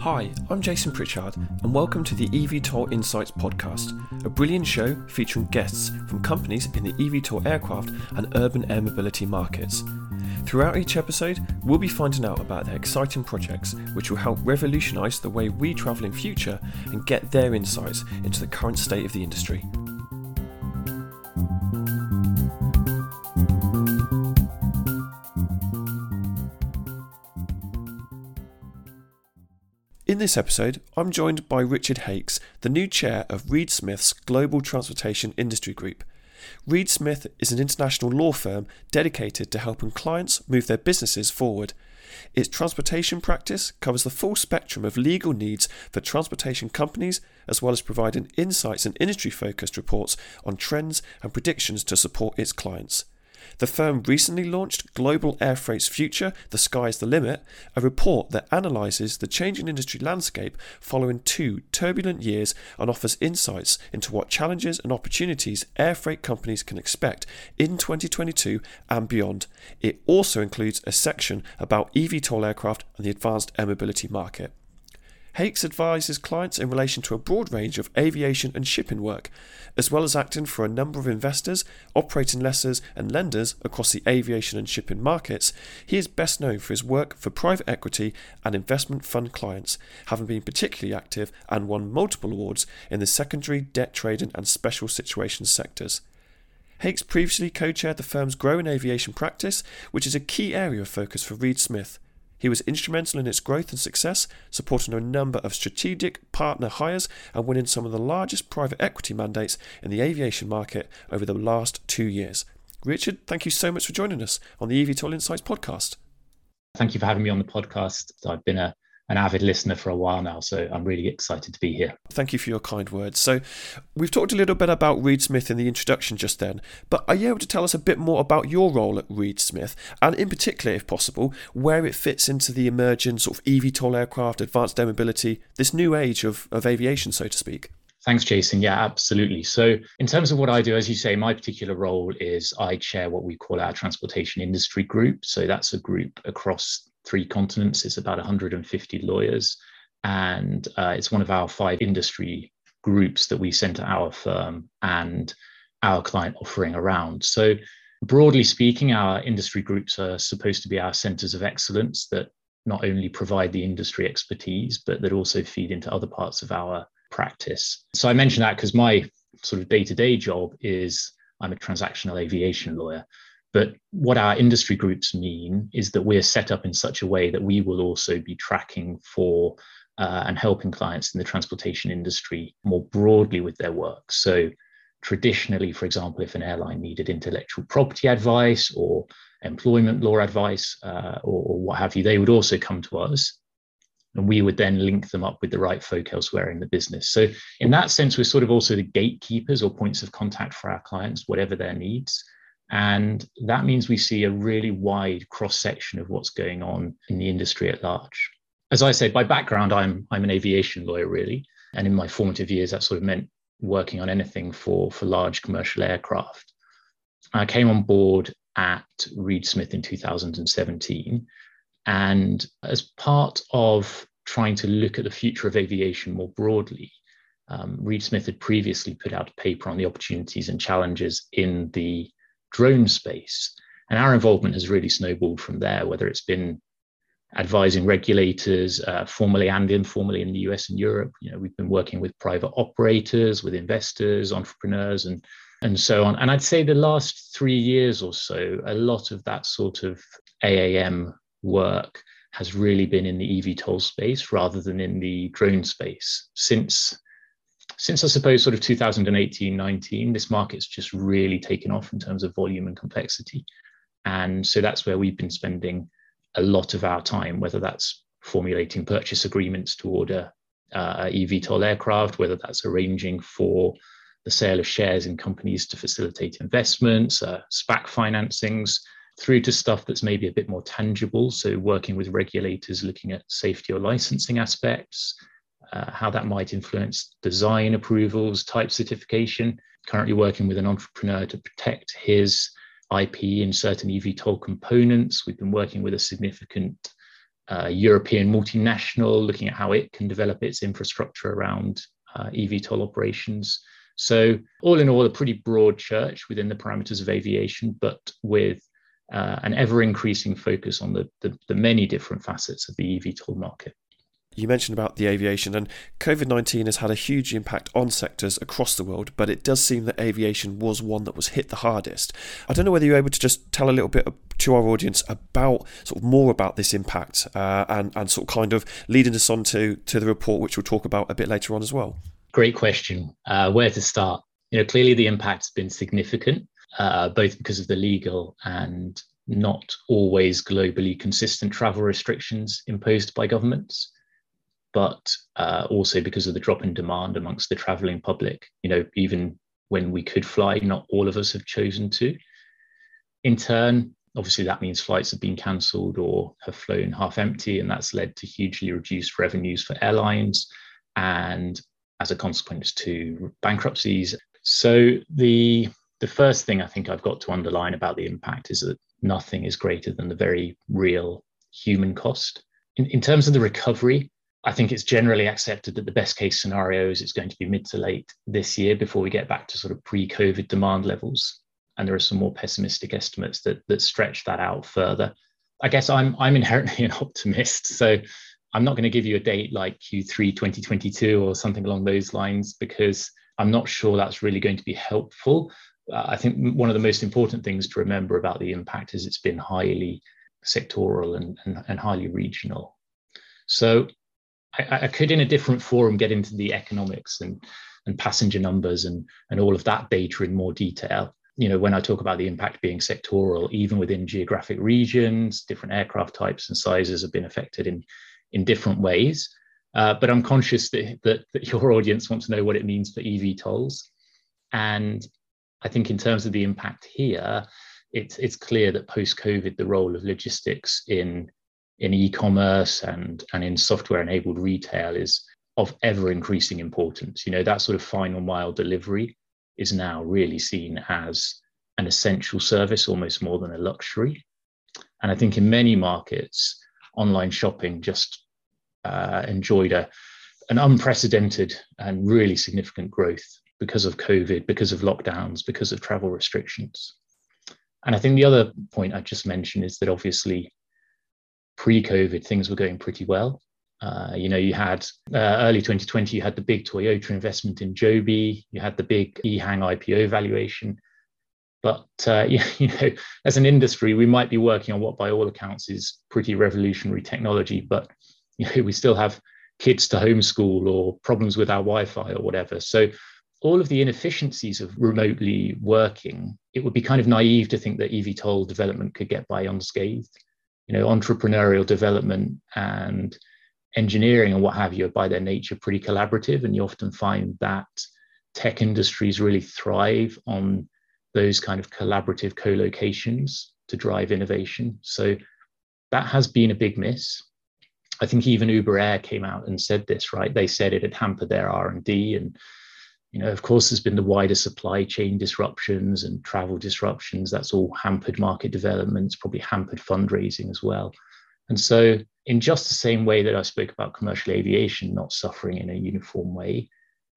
Hi, I'm Jason Pritchard, and welcome to the eVTOL Insights podcast, a brilliant show featuring guests from companies in the eVTOL aircraft and urban air mobility markets. Throughout each episode, we'll be finding out about their exciting projects, which will help revolutionise the way we travel in future and get their insights into the current state of the industry. This episode, I'm joined by Richard Hakes, the new chair of Reed Smith's Global Transportation Industry Group. Reed Smith is an international law firm dedicated to helping clients move their businesses forward. Its transportation practice covers the full spectrum of legal needs for transportation companies, as well as providing insights and industry focused reports on trends and predictions to support its clients. The firm recently launched Global Air Freight's Future, The Sky's the Limit, a report that analyses the changing industry landscape following two turbulent years and offers insights into what challenges and opportunities air freight companies can expect in 2022 and beyond. It also includes a section about eVTOL aircraft and the advanced air mobility market. Hakes advises clients in relation to a broad range of aviation and shipping work, as well as acting for a number of investors, operating lessors, and lenders across the aviation and shipping markets. He is best known for his work for private equity and investment fund clients, having been particularly active and won multiple awards in the secondary, debt trading, and special situations sectors. Hakes previously co chaired the firm's growing aviation practice, which is a key area of focus for Reed Smith. He was instrumental in its growth and success, supporting a number of strategic partner hires and winning some of the largest private equity mandates in the aviation market over the last two years. Richard, thank you so much for joining us on the eVTOL Insights podcast. Thank you for having me on the podcast. I've been a an avid listener for a while now, so I'm really excited to be here. Thank you for your kind words. So, we've talked a little bit about Reed Smith in the introduction just then, but are you able to tell us a bit more about your role at Reed Smith, and in particular, if possible, where it fits into the emerging sort of eVTOL aircraft, advanced air mobility, this new age of, of aviation, so to speak? Thanks, Jason. Yeah, absolutely. So, in terms of what I do, as you say, my particular role is I chair what we call our transportation industry group. So, that's a group across three continents. It's about 150 lawyers, and uh, it's one of our five industry groups that we center our firm and our client offering around. So, broadly speaking, our industry groups are supposed to be our centers of excellence that not only provide the industry expertise, but that also feed into other parts of our practice. So, I mention that because my sort of day to day job is I'm a transactional aviation lawyer. But what our industry groups mean is that we're set up in such a way that we will also be tracking for uh, and helping clients in the transportation industry more broadly with their work. So, traditionally, for example, if an airline needed intellectual property advice or employment law advice uh, or, or what have you, they would also come to us and we would then link them up with the right folk elsewhere in the business. So, in that sense, we're sort of also the gatekeepers or points of contact for our clients, whatever their needs. And that means we see a really wide cross section of what's going on in the industry at large. As I said, by background, I'm, I'm an aviation lawyer, really. And in my formative years, that sort of meant working on anything for, for large commercial aircraft. I came on board at Reed Smith in 2017. And as part of trying to look at the future of aviation more broadly, um, Reed Smith had previously put out a paper on the opportunities and challenges in the drone space. And our involvement has really snowballed from there, whether it's been advising regulators, uh, formally and informally in the US and Europe. You know, we've been working with private operators, with investors, entrepreneurs, and and so on. And I'd say the last three years or so, a lot of that sort of AAM work has really been in the eVTOL space rather than in the drone space. Since since I suppose sort of 2018, 19, this market's just really taken off in terms of volume and complexity. And so that's where we've been spending a lot of our time, whether that's formulating purchase agreements to order uh, eVTOL aircraft, whether that's arranging for the sale of shares in companies to facilitate investments, uh, SPAC financings, through to stuff that's maybe a bit more tangible. So, working with regulators looking at safety or licensing aspects, uh, how that might influence design approvals, type certification. Currently working with an entrepreneur to protect his IP in certain eVTOL components. We've been working with a significant uh, European multinational, looking at how it can develop its infrastructure around uh, eVTOL operations. So, all in all, a pretty broad church within the parameters of aviation, but with uh, an ever increasing focus on the, the, the many different facets of the eVTOL market. You mentioned about the aviation, and COVID 19 has had a huge impact on sectors across the world, but it does seem that aviation was one that was hit the hardest. I don't know whether you're able to just tell a little bit to our audience about sort of more about this impact uh, and, and sort of kind of leading us on to, to the report, which we'll talk about a bit later on as well. Great question. Uh, where to start? You know, clearly the impact's been significant, uh, both because of the legal and not always globally consistent travel restrictions imposed by governments but uh, also because of the drop in demand amongst the traveling public. You know, even when we could fly, not all of us have chosen to. In turn, obviously, that means flights have been cancelled or have flown half empty, and that's led to hugely reduced revenues for airlines and as a consequence to bankruptcies. So the the first thing I think I've got to underline about the impact is that nothing is greater than the very real human cost. In, in terms of the recovery, I think it's generally accepted that the best case scenario is it's going to be mid to late this year before we get back to sort of pre-COVID demand levels. And there are some more pessimistic estimates that that stretch that out further. I guess I'm I'm inherently an optimist, so I'm not going to give you a date like Q3 2022 or something along those lines because I'm not sure that's really going to be helpful. Uh, I think one of the most important things to remember about the impact is it's been highly sectoral and, and, and highly regional. So I, I, could in a different forum get into the economics and and passenger numbers and and all of that data in more detail. You know when i talk about the impact being sectoral even within geographic regions different aircraft types and sizes have been affected in in different ways. Uh, but i'm conscious that, that, that your audience wants to know what it means for eVTOLs. And i think in terms of the impact here it's it's clear that post covid the role of logistics in in e-commerce and and in software enabled retail is of ever increasing importance. You know that sort of final mile delivery is now really seen as an essential service almost more than a luxury. And i think in many markets online shopping just uh, enjoyed a an unprecedented and really significant growth because of covid because of lockdowns because of travel restrictions. And i think the other point i just mentioned is that obviously pre-COVID, things were going pretty well. Uh, you know, you had uh, early 2020, you had the big Toyota investment in Joby, you had the big EHang IPO valuation. But uh, you, you know, as an industry, we might be working on what, by all accounts, is pretty revolutionary technology. But you know, we still have kids to homeschool or problems with our Wi-Fi or whatever. So all of the inefficiencies of remotely working, it would be kind of naive to think that eVTOL development could get by unscathed you know entrepreneurial development and engineering and what have you are by their nature pretty collaborative and you often find that tech industries really thrive on those kind of collaborative co-locations to drive innovation. So that has been a big miss. I think even uber air came out and said this right? They said it had hampered their r&d and you know, of course, there's been the wider supply chain disruptions and travel disruptions. That's all hampered market developments, probably hampered fundraising as well. And so, in just the same way that I spoke about commercial aviation not suffering in a uniform way,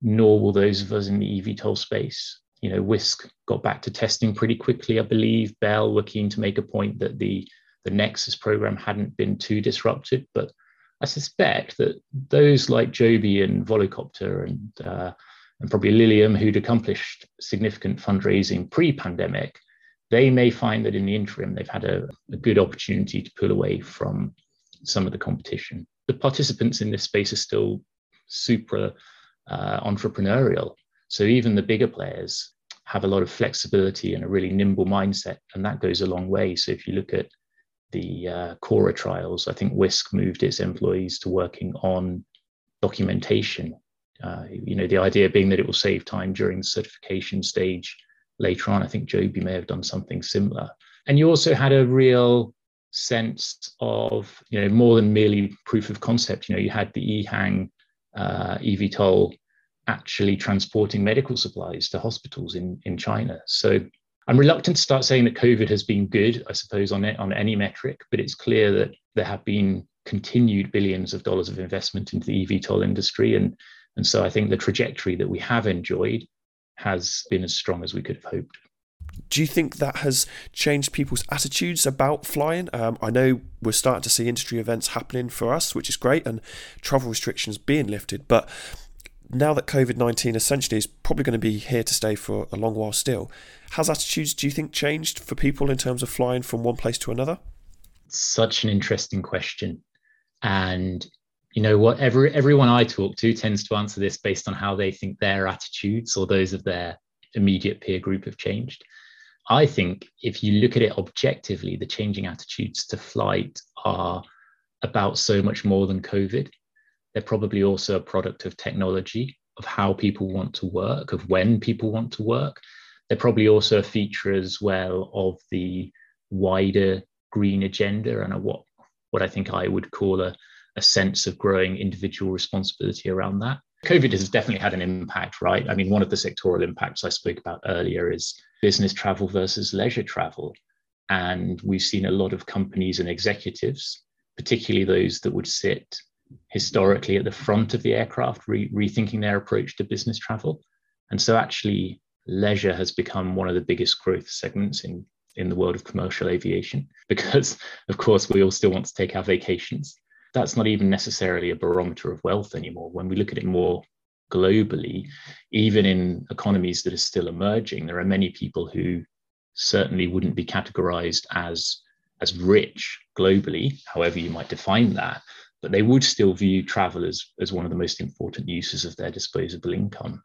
nor will those of us in the eVTOL space. You know, Wisk got back to testing pretty quickly, I believe. Bell were keen to make a point that the the Nexus program hadn't been too disrupted, but I suspect that those like Joby and Volocopter and uh, and probably Lilium, who'd accomplished significant fundraising pre pandemic, they may find that in the interim they've had a, a, good opportunity to pull away from some of the competition. The participants in this space are still super uh, entrepreneurial. So even the bigger players have a lot of flexibility and a really nimble mindset, and that goes a long way. So if you look at the uh, Cora trials, I think Wisk moved its employees to working on documentation uh, you know, the idea being that it will save time during the certification stage later on. I think Joby may have done something similar. And you also had a real sense of, you know, more than merely proof of concept. You know, you had the EHang uh, eVTOL actually transporting medical supplies to hospitals in, in China. So I'm reluctant to start saying that COVID has been good, I suppose, on it, on any metric, but it's clear that there have been continued billions of dollars of investment into the eVTOL industry. And, and so I think the trajectory that we have enjoyed has been as strong as we could have hoped. Do you think that has changed people's attitudes about flying? Um, I know we're starting to see industry events happening for us, which is great, and travel restrictions being lifted. But now that COVID 19 essentially is probably going to be here to stay for a long while still, has attitudes, do you think, changed for people in terms of flying from one place to another? Such an interesting question. And you know what every, everyone i talk to tends to answer this based on how they think their attitudes or those of their immediate peer group have changed. I think if you look at it objectively the changing attitudes to flight are about so much more than covid. They're probably also a product of technology of how people want to work of when people want to work. They're probably also a feature as well of the wider green agenda and a, what what i think i would call a a sense of growing individual responsibility around that. COVID has definitely had an impact, right? I mean, one of the sectoral impacts I spoke about earlier is business travel versus leisure travel. And we've seen a lot of companies and executives, particularly those that would sit historically at the front of the aircraft, re- rethinking their approach to business travel. And so, actually, leisure has become one of the biggest growth segments in, in the world of commercial aviation because, of course, we all still want to take our vacations that's not even necessarily a barometer of wealth anymore. When we look at it more globally, even in economies that are still emerging, there are many people who certainly wouldn't be categorized as as rich globally, however you might define that, but they would still view travel as, as one of the most important uses of their disposable income.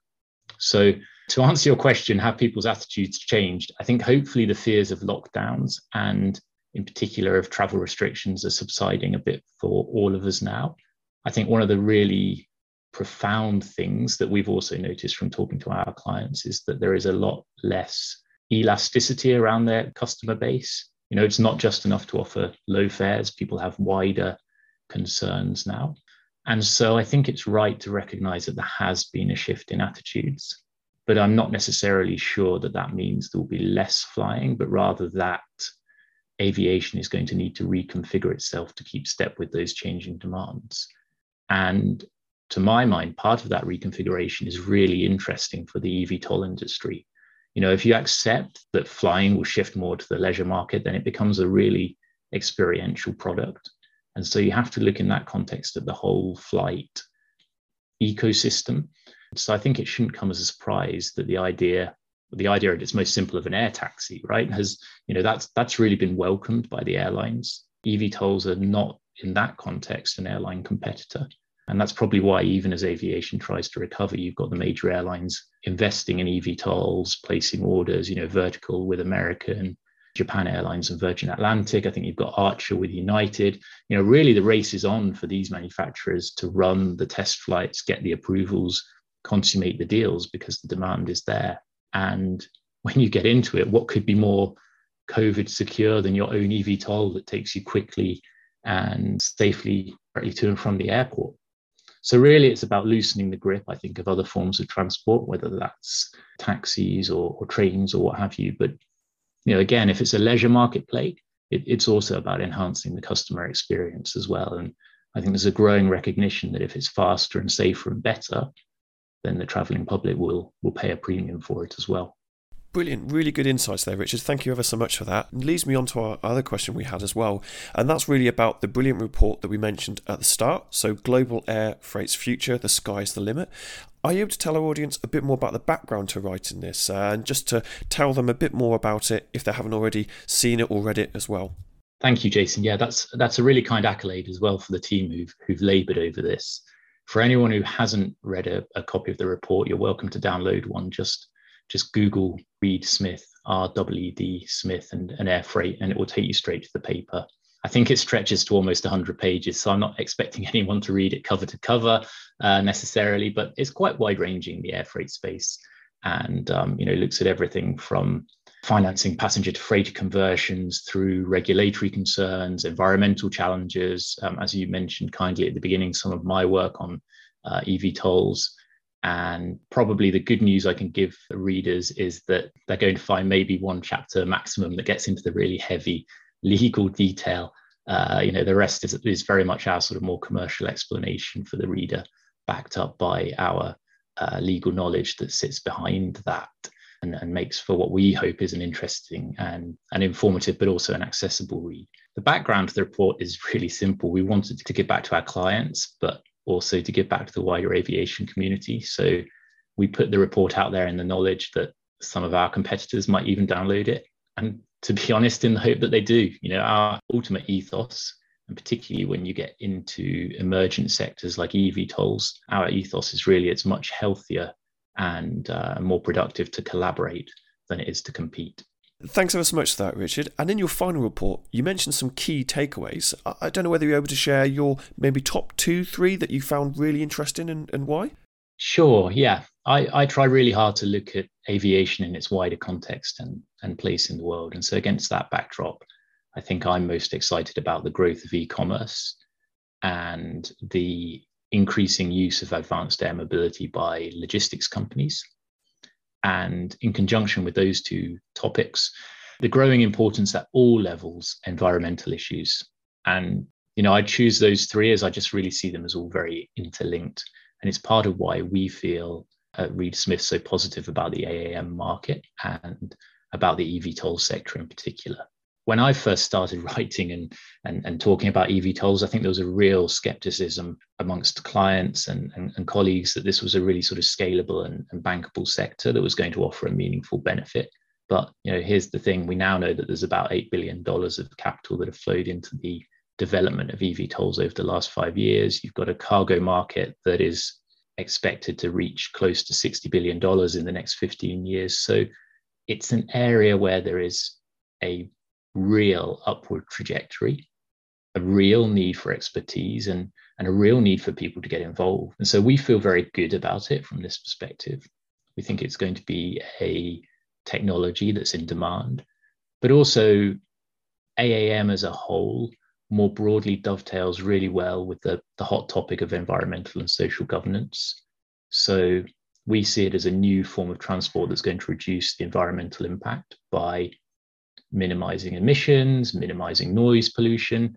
So, to answer your question, have people's attitudes changed? I think hopefully the fears of lockdowns and in particular if travel restrictions are subsiding a bit for all of us now. I think one of the really profound things that we've also noticed from talking to our clients is that there is a lot less elasticity around their customer base. You know, it's not just enough to offer low fares, people have wider concerns now. And so I think it's right to recognize that there has been a shift in attitudes. But I'm not necessarily sure that that means there will be less flying, but rather that aviation is going to need to reconfigure itself to keep step with those changing demands. And to my mind, part of that reconfiguration is really interesting for the eVTOL industry. You know, if you accept that flying will shift more to the leisure market, then it becomes a really experiential product. And so you have to look in that context at the whole flight ecosystem. So I think it shouldn't come as a surprise that the idea the idea at its most simple of an air taxi, right, has you know that's that's really been welcomed by the airlines. eVTOLs are not in that context an airline competitor. And that's probably why, even as aviation tries to recover, you've got the major airlines investing in eVTOLs, placing orders, you know, vertical with American, Japan Airlines, and Virgin Atlantic. I think you've got Archer with United. You know, really the race is on for these manufacturers to run the test flights, get the approvals, consummate the deals because the demand is there. And when you get into it, what could be more COVID secure than your own eVTOL that takes you quickly and safely to and from the airport? So really, it's about loosening the grip, I think, of other forms of transport, whether that's taxis or, or trains or what have you. But you know, again, if it's a leisure market play, it, it's also about enhancing the customer experience as well. And I think there's a growing recognition that if it's faster and safer and better, then the travelling public will will pay a premium for it as well. Brilliant, really good insights there, Richard. Thank you ever so much for that. It leads me on to our other question we had as well, and that's really about the brilliant report that we mentioned at the start. So, Global Air Freight's Future, the sky's the limit. Are you able to tell our audience a bit more about the background to writing this, uh, and just to tell them a bit more about it if they haven't already seen it or read it as well? Thank you, Jason. Yeah, that's that's a really kind accolade as well for the team who've who've laboured over this for anyone who hasn't read a, a, copy of the report, you're welcome to download one. Just just Google Reed Smith, R W D Smith, and, and air freight, and it will take you straight to the paper. I think it stretches to almost 100 pages, so I'm not expecting anyone to read it cover to cover uh, necessarily, but it's quite wide ranging the air freight space, and um, you know looks at everything from financing passenger to freight conversions through regulatory concerns, environmental challenges. Um, as you mentioned kindly at the beginning, some of my work on uh, eVTOLs. And probably the good news I can give the readers is that they're going to find maybe one chapter maximum that gets into the really heavy legal detail Uh, you know, the rest is, is very much our sort of more commercial explanation for the reader, backed up by our uh, legal knowledge that sits behind that and, and, makes for what we hope is an interesting and an informative, but also an accessible read. The background to the report is really simple. We wanted to give back to our clients, but also to give back to the wider aviation community. So we put the report out there in the knowledge that some of our competitors might even download it. And to be honest, in the hope that they do, you know, our ultimate ethos, and particularly when you get into emergent sectors like eVTOLs, our ethos is really it's much healthier and uh, more productive to collaborate than it is to compete. Thanks ever so much for that, Richard. And in your final report, you mentioned some key takeaways. I don't know whether you're able to share your maybe top two, three that you found really interesting and, and why? Sure, yeah. I, I try really hard to look at aviation in its wider context and, and place in the world. And so, against that backdrop, I think I'm most excited about the growth of e commerce and the increasing use of advanced air mobility by logistics companies. And in conjunction with those two topics, the growing importance at all levels, environmental issues. And, you know, I choose those three as I just really see them as all very interlinked. And it's part of why we feel at Reed Smith so positive about the AAM market and about the eVTOL sector in particular. When I first started writing and, and, and talking about eVTOLs, I think there was a real skepticism amongst clients and, and, and colleagues that this was a really sort of scalable and, and bankable sector that was going to offer a meaningful benefit. But you know, here's the thing: we now know that there's about eight billion dollars of capital that have flowed into the development of eVTOLs over the last five years. You've got a cargo market that is expected to reach close to $60 billion in the next 15 years. So it's an area where there is a real upward trajectory, a real need for expertise, and, and a real need for people to get involved. And so we feel very good about it from this perspective. We think it's going to be a technology that's in demand, but also AAM as a whole more broadly dovetails really well with the, the hot topic of environmental and social governance. So we see it as a new form of transport that's going to reduce the environmental impact by minimizing emissions, minimizing noise pollution.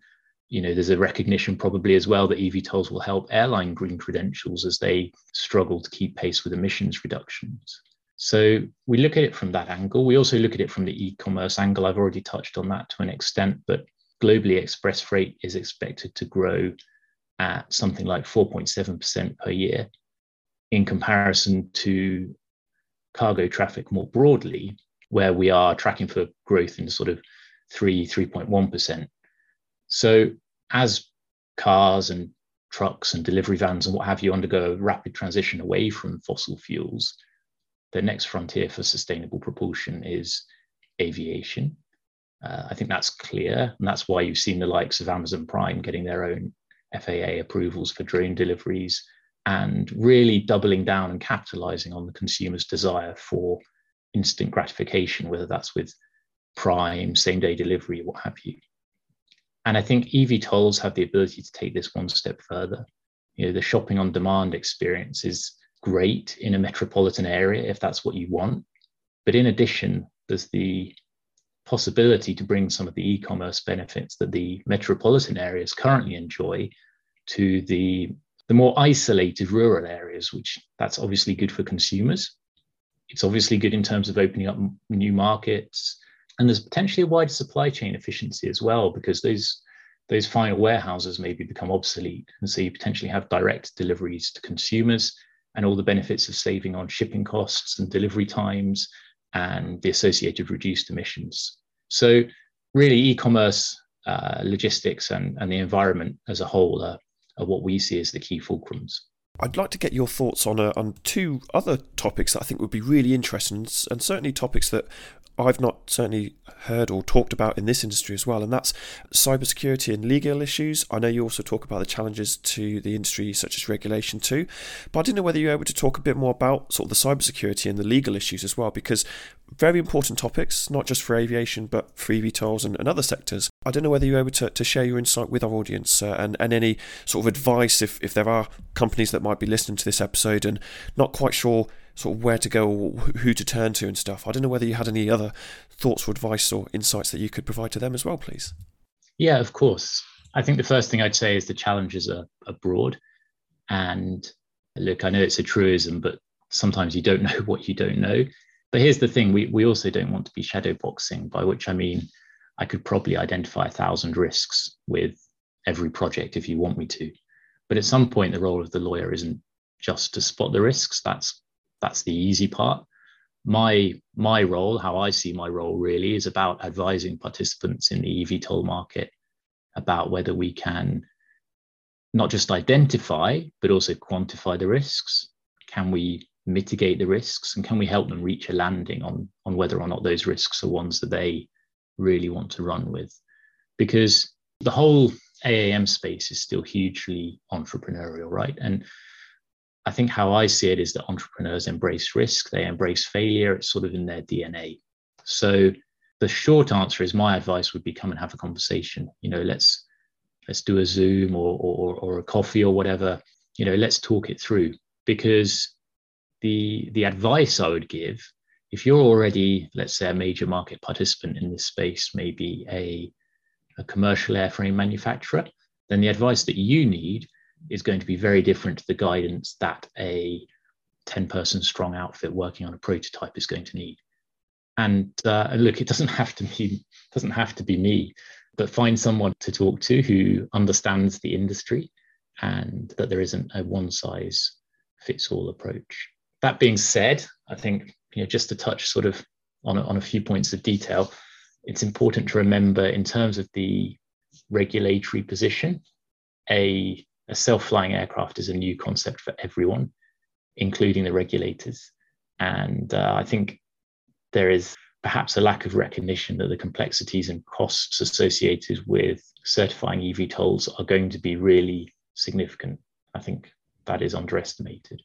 You know, there's a recognition probably as well that eVTOLs will help airline green credentials as they struggle to keep pace with emissions reductions. So we look at it from that angle. We also look at it from the e-commerce angle. I've already touched on that to an extent, but globally, express freight is expected to grow at something like 4.7% per year in comparison to cargo traffic more broadly, where we are tracking for growth in sort of 3, 3.1%. So as cars and trucks and delivery vans and what have you undergo a rapid transition away from fossil fuels, the next frontier for sustainable propulsion is aviation. Uh, I think that's clear. And that's why you've seen the likes of Amazon Prime getting their own FAA approvals for drone deliveries and really doubling down and capitalizing on the consumer's desire for instant gratification, whether that's with Prime, same day delivery, what have you. And I think eVTOLs have the ability to take this one step further. You know, the shopping on demand experience is great in a metropolitan area if that's what you want. But in addition, there's the possibility to bring some of the e-commerce benefits that the metropolitan areas currently enjoy to the the more isolated rural areas which that's obviously good for consumers it's obviously good in terms of opening up new markets and there's potentially a wider supply chain efficiency as well because those those final warehouses maybe become obsolete and so you potentially have direct deliveries to consumers and all the benefits of saving on shipping costs and delivery times and the associated reduced emissions. So, really, e commerce, uh, logistics, and, and the environment as a whole are, are what we see as the key fulcrums. I'd like to get your thoughts on uh, on two other topics that I think would be really interesting, and certainly topics that I've not certainly heard or talked about in this industry as well, and that's cybersecurity and legal issues. I know you also talk about the challenges to the industry, such as regulation too, but I didn't know whether you were able to talk a bit more about sort of the cybersecurity and the legal issues as well, because very important topics, not just for aviation, but for eVTOLs and, and other sectors. I don't know whether you're able to, to share your insight with our audience uh, and, and any sort of advice if, if there are companies that might be listening to this episode and not quite sure sort of where to go or who to turn to and stuff. I don't know whether you had any other thoughts or advice or insights that you could provide to them as well, please. Yeah, of course. I think the first thing I'd say is the challenges are, are broad. And look, I know it's a truism, but sometimes you don't know what you don't know. But here's the thing we, we also don't want to be shadowboxing, by which I mean I could probably identify a thousand risks with every project if you want me to. But at some point, the role of the lawyer isn't just to spot the risks. That's that's the easy part. My my role, how I see my role really, is about advising participants in the eVTOL market about whether we can not just identify, but also quantify the risks. Can we mitigate the risks and can we help them reach a landing on, on whether or not those risks are ones that they really want to run with? Because the whole AAM space is still hugely entrepreneurial, right? And I think how I see it is that entrepreneurs embrace risk, they embrace failure, it's sort of in their DNA. So the short answer is my advice would be come and have a conversation. You know, let's let's do a Zoom or or, or a coffee or whatever. You know, let's talk it through because the the advice I would give if you're already, let's say, a major market participant in this space, maybe a, a commercial airframe manufacturer, then the advice that you need is going to be very different to the guidance that a 10 person strong outfit working on a prototype is going to need. And uh, look it doesn't have to be doesn't have to be me but find someone to talk to who understands the industry and that there isn't a one size fits all approach. That being said i think you know just to touch sort of on a, on a few points of detail it's important to remember in terms of the regulatory position a, a self-flying aircraft is a new concept for everyone including the regulators and uh, i think there is perhaps a lack of recognition that the complexities and costs associated with certifying eVTOLs are going to be really significant. I think that is underestimated.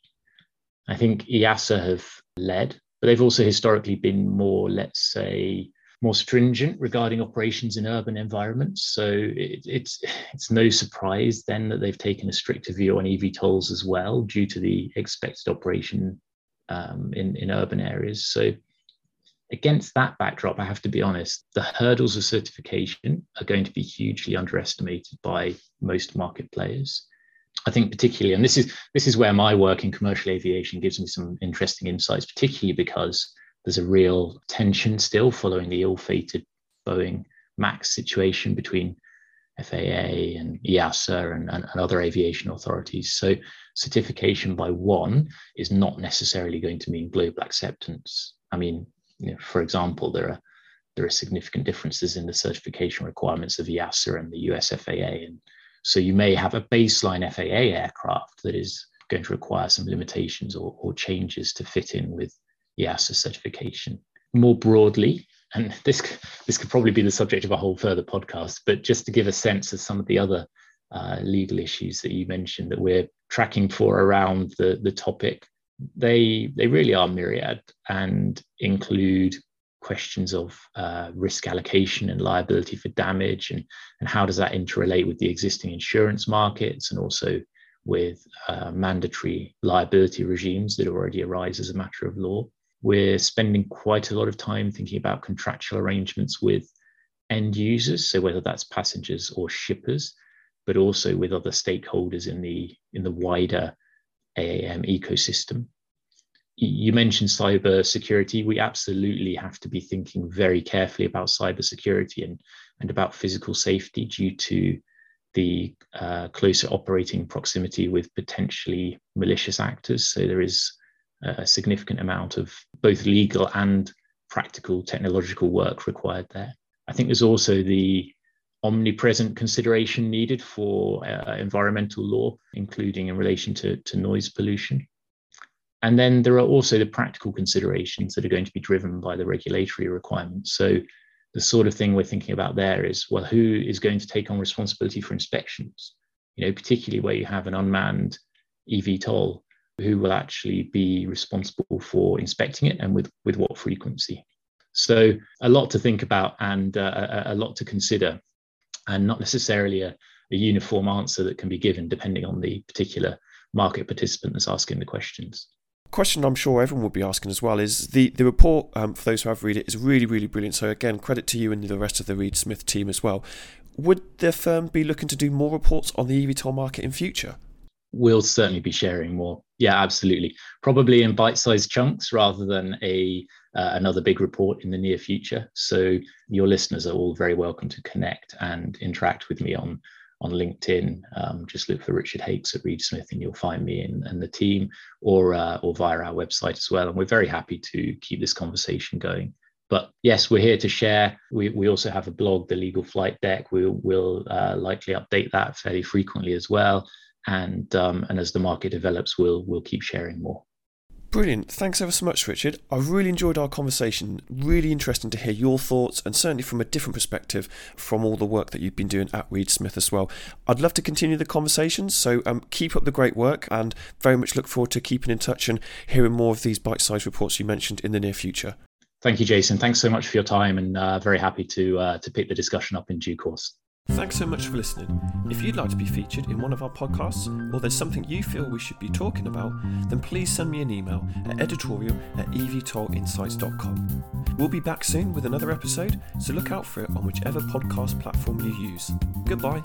I think EASA have led, but they've also historically been more, let's say, more stringent regarding operations in urban environments. So it, it's it's no surprise then that they've taken a stricter view on eVTOLs as well, due to the expected operation um, in in urban areas. So against that backdrop, I have to be honest, the hurdles of certification are going to be hugely underestimated by most market players. I think particularly, and this is this is where my work in commercial aviation gives me some interesting insights, particularly because there's a real tension still following the ill-fated Boeing Max situation between FAA and EASA and, and, and, other aviation authorities. So certification by one is not necessarily going to mean global acceptance. I mean, you know, for example, there are there are significant differences in the certification requirements of EASA and the US FAA. And so you may have a baseline FAA aircraft that is going to require some limitations or, or changes to fit in with EASA certification. More broadly, and this, this could probably be the subject of a whole further podcast, but just to give a sense of some of the other uh, legal issues that you mentioned that we're tracking for around the, the topic, they they really are myriad and include questions of uh, risk allocation and liability for damage and, and how does that interrelate with the existing insurance markets and also with uh, mandatory liability regimes that already arise as a matter of law. We're spending quite a lot of time thinking about contractual arrangements with end users, so whether that's passengers or shippers, but also with other stakeholders in the in the wider AAM ecosystem. You mentioned cyber security. We absolutely have to be thinking very carefully about cyber security and, and about physical safety due to the uh, closer operating proximity with potentially malicious actors. So there is a significant amount of both legal and practical technological work required there. I think there's also the omnipresent consideration needed for uh, environmental law, including in relation to, to noise pollution. And then there are also the practical considerations that are going to be driven by the regulatory requirements. So the sort of thing we're thinking about there is, well, who is going to take on responsibility for inspections? You know, particularly where you have an unmanned eVTOL, who will actually be responsible for inspecting it and with, with what frequency? So a lot to think about and uh, a, a lot to consider and not necessarily a, a uniform answer that can be given depending on the particular market participant that's asking the questions question I'm sure everyone will be asking as well is the the report um, for those who have read it is really really brilliant. So again, credit to you and the rest of the Reed Smith team as well. would the firm be looking to do more reports on the eVTOL market in future? We'll certainly be sharing more. Yeah, absolutely. Probably in bite-sized chunks rather than a uh, another big report in the near future. So your listeners are all very welcome to connect and interact with me on on LinkedIn. Um, just look for Richard Hakes at Reed Smith, and you'll find me and, and the team, or uh, or via our website as well. And we're very happy to keep this conversation going. But yes, we're here to share. We, we also have a blog, the Legal Flight Deck. We will uh, likely update that fairly frequently as well. And um, and as the market develops, we'll we'll keep sharing more. Brilliant. Thanks ever so much, Richard. I really enjoyed our conversation. Really interesting to hear your thoughts and certainly from a different perspective from all the work that you've been doing at Reed Smith as well. I'd love to continue the conversation, so um, keep up the great work and very much look forward to keeping in touch and hearing more of these bite sized reports you mentioned in the near future. Thank you, Jason. Thanks so much for your time and uh, very happy to, uh, to pick the discussion up in due course. Thanks so much for listening. If you'd like to be featured in one of our podcasts, or there's something you feel we should be talking about, then please send me an email at editorial at evtolinsights.com. We'll be back soon with another episode, so look out for it on whichever podcast platform you use. Goodbye.